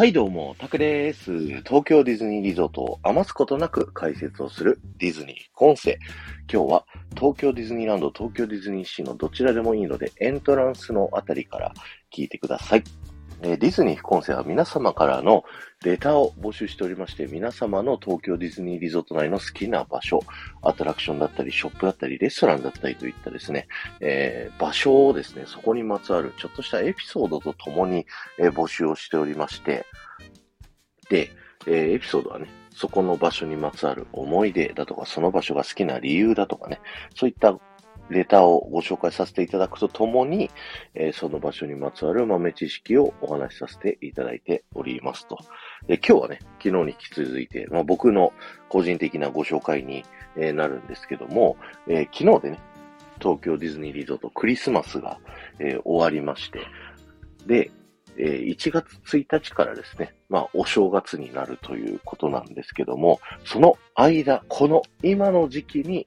はい、どうも、タクです。東京ディズニーリゾートを余すことなく解説をするディズニー副音声。今日は東京ディズニーランド、東京ディズニーシーのどちらでもいいので、エントランスのあたりから聞いてください。えディズニー副音声は皆様からのレターを募集しておりまして、皆様の東京ディズニーリゾート内の好きな場所、アトラクションだったり、ショップだったり、レストランだったりといったですね、えー場所をですね、そこにまつわるちょっとしたエピソードとともに、えー募集をしておりまして、で、えーエピソードはね、そこの場所にまつわる思い出だとか、その場所が好きな理由だとかね、そういったレターをご紹介させていただくとともに、えーその場所にまつわる豆知識をお話しさせていただいておりますと。で今日はね、昨日に引き続いて、まあ、僕の個人的なご紹介に、えーなるんですけども、えー昨日でね、東京ディズニーリゾートクリスマスが、え終わりまして、で、え1月1日からですね、まあ、お正月になるということなんですけども、その間、この今の時期に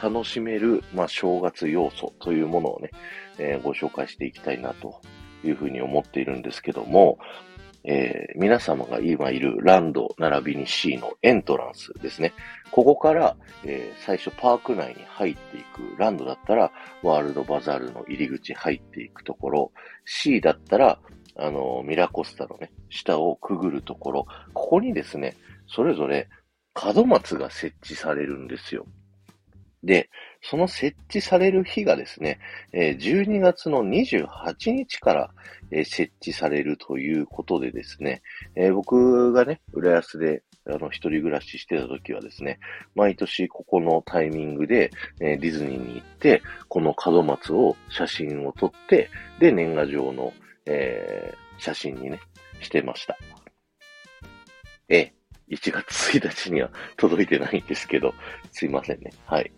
楽しめる、まあ、正月要素というものをね、えーご紹介していきたいなというふうに思っているんですけども、えー皆様が今いるランド並びに C のエントランスですね。ここから、えー最初パーク内に入っていく。ランドだったらワールドバザールの入り口入っていくところ。C だったら、あの、ミラコスタのね、下をくぐるところ。ここにですね、それぞれ門松が設置されるんですよ。で、その設置される日がですね、12月の28日から、設置されるということでですね、僕がね、浦安で、あの、一人暮らししてた時はですね、毎年ここのタイミングで、ディズニーに行って、この門松を写真を撮って、で、年賀状の、えー写真にね、してました。ええ、1月1日には届いてないんですけど、すいませんね。はい。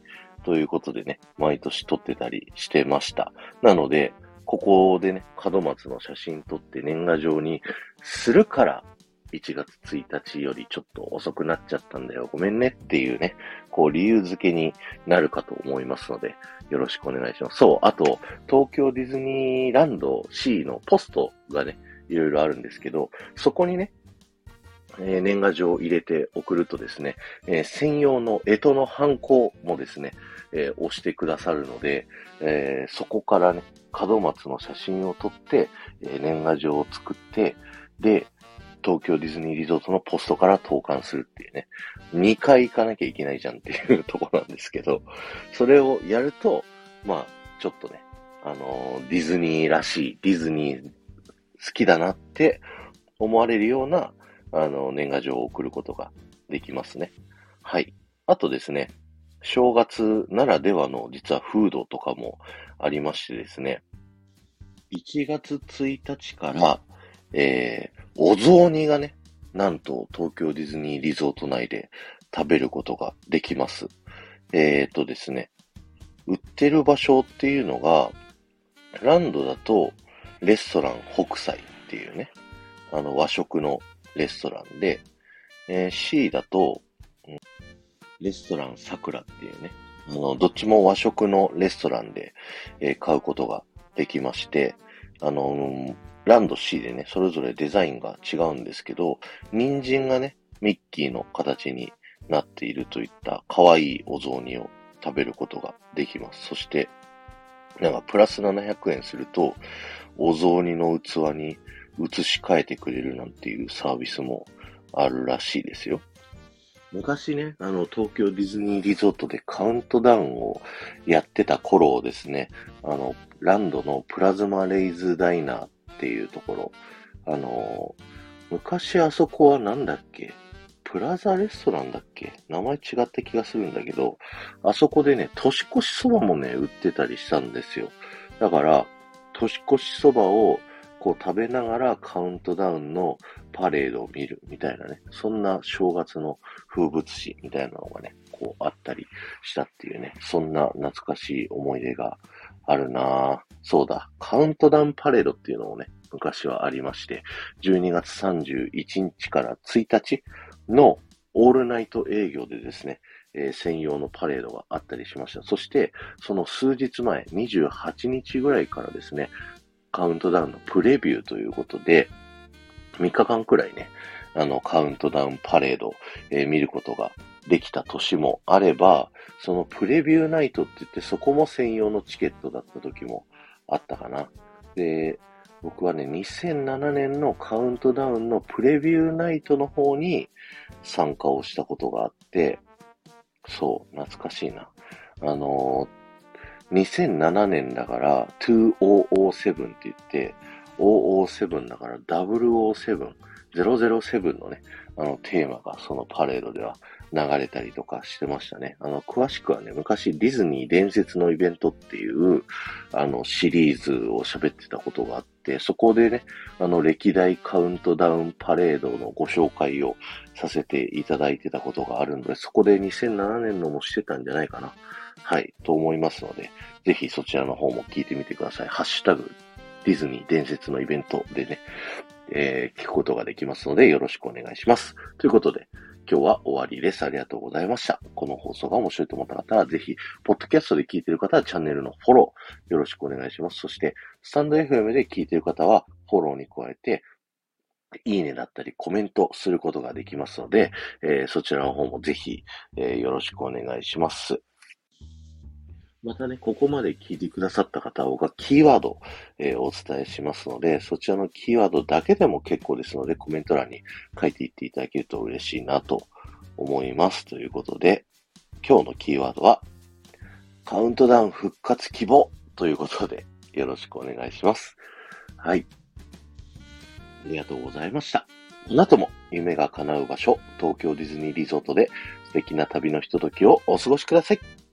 ということでね、毎年撮ってたりしてました。なので、ここでね、門松の写真撮って年賀状にするから、1月1日よりちょっと遅くなっちゃったんだよ。ごめんねっていうね、こう理由付けになるかと思いますので、よろしくお願いします。そう、あと、東京ディズニーランド C のポストがね、いろいろあるんですけど、そこにね、え年賀状を入れて送るとですね、え専用の干支のハンコもですね、え押してくださるので、えそこからね、門松の写真を撮って、え年賀状を作って、で、東京ディズニーリゾートのポストから投函するっていうね、2回行かなきゃいけないじゃんっていうとこなんですけど、それをやると、まあ、ちょっとね、あのディズニーらしい、ディズニー好きだなって思われるような、あの、年賀状を送ることができますね。はい。あとですね、正月ならではの実はフードとかもありましてですね、1月1日から、えー、お雑煮がね、なんと東京ディズニーリゾート内で食べることができます。えーとですね、売ってる場所っていうのが、ランドだとレストラン北斎っていうね、あの和食のレストランで、えー C だと、うんレストラン桜っていうね、あの、どっちも和食のレストランで、えー買うことができまして、あのランド C でね、それぞれデザインが違うんですけど、人参がね、ミッキーの形になっているといった可愛いお雑煮を食べることができます。そして、なんかプラス700円すると、お雑煮の器に移し替えてくれるなんていうサービスもあるらしいですよ。昔ね、あの、東京ディズニーリゾートでカウントダウンをやってた頃をですね、あの、ランドのプラズマレイズダイナーっていうところ、あの、昔あそこはなんだっけ？プラザレストランだっけ？名前違った気がするんだけど、あそこでね、年越しそばもね、売ってたりしたんですよ。だから、年越しそばをこ食べながらカウントダウンのパレードを見るみたいなね、そんな正月の風物詩みたいなのがね、こうあったりしたっていうね、そんな懐かしい思い出があるなぁ。そうだ、カウントダウンパレードっていうのもね、昔はありまして、12月31日から1日のオールナイト営業でですね、えー専用のパレードがあったりしました。そして、その数日前、28日ぐらいからですね、カウントダウンのプレビューということで、3日間くらいね、あの、カウントダウンパレード、えー、見ることができた年もあれば、そのプレビューナイトって言ってそこも専用のチケットだった時もあったかな。で、僕はね、2007年のカウントダウンのプレビューナイトの方に参加をしたことがあって、そう、懐かしいな。あのー、2007年だから2007って言って、007だから007、007のね、あのテーマがそのパレードでは流れたりとかしてましたね。あの、詳しくはね、昔ディズニー伝説のイベントっていう、あの、シリーズを喋ってたことがあってて、そこでね、あの、歴代カウントダウンパレードのご紹介をさせていただいてたことがあるので、そこで2007年のもしてたんじゃないかな。はい、と思いますので、ぜひそちらの方も聞いてみてください。ハッシュタグ、ディズニー伝説のイベントでね、えー、聞くことができますので、よろしくお願いします。ということで、今日は終わりです。ありがとうございました。この放送が面白いと思った方は、ぜひ、ポッドキャストで聞いている方はチャンネルのフォロー、よろしくお願いします。そして、スタンド FM で聞いている方は、フォローに加えて、いいねだったりコメントすることができますので、えー、そちらの方もぜひ、えー、よろしくお願いします。またね、ここまで聞いてくださった方は、僕はキーワード、えー、お伝えしますので、そちらのキーワードだけでも結構ですので、コメント欄に書いていっていただけると嬉しいなと思います。ということで、今日のキーワードは、カウントダウン復活希望ということで、よろしくお願いします。はい。ありがとうございました。この後も夢が叶う場所、東京ディズニーリゾートで素敵な旅のひとときをお過ごしください。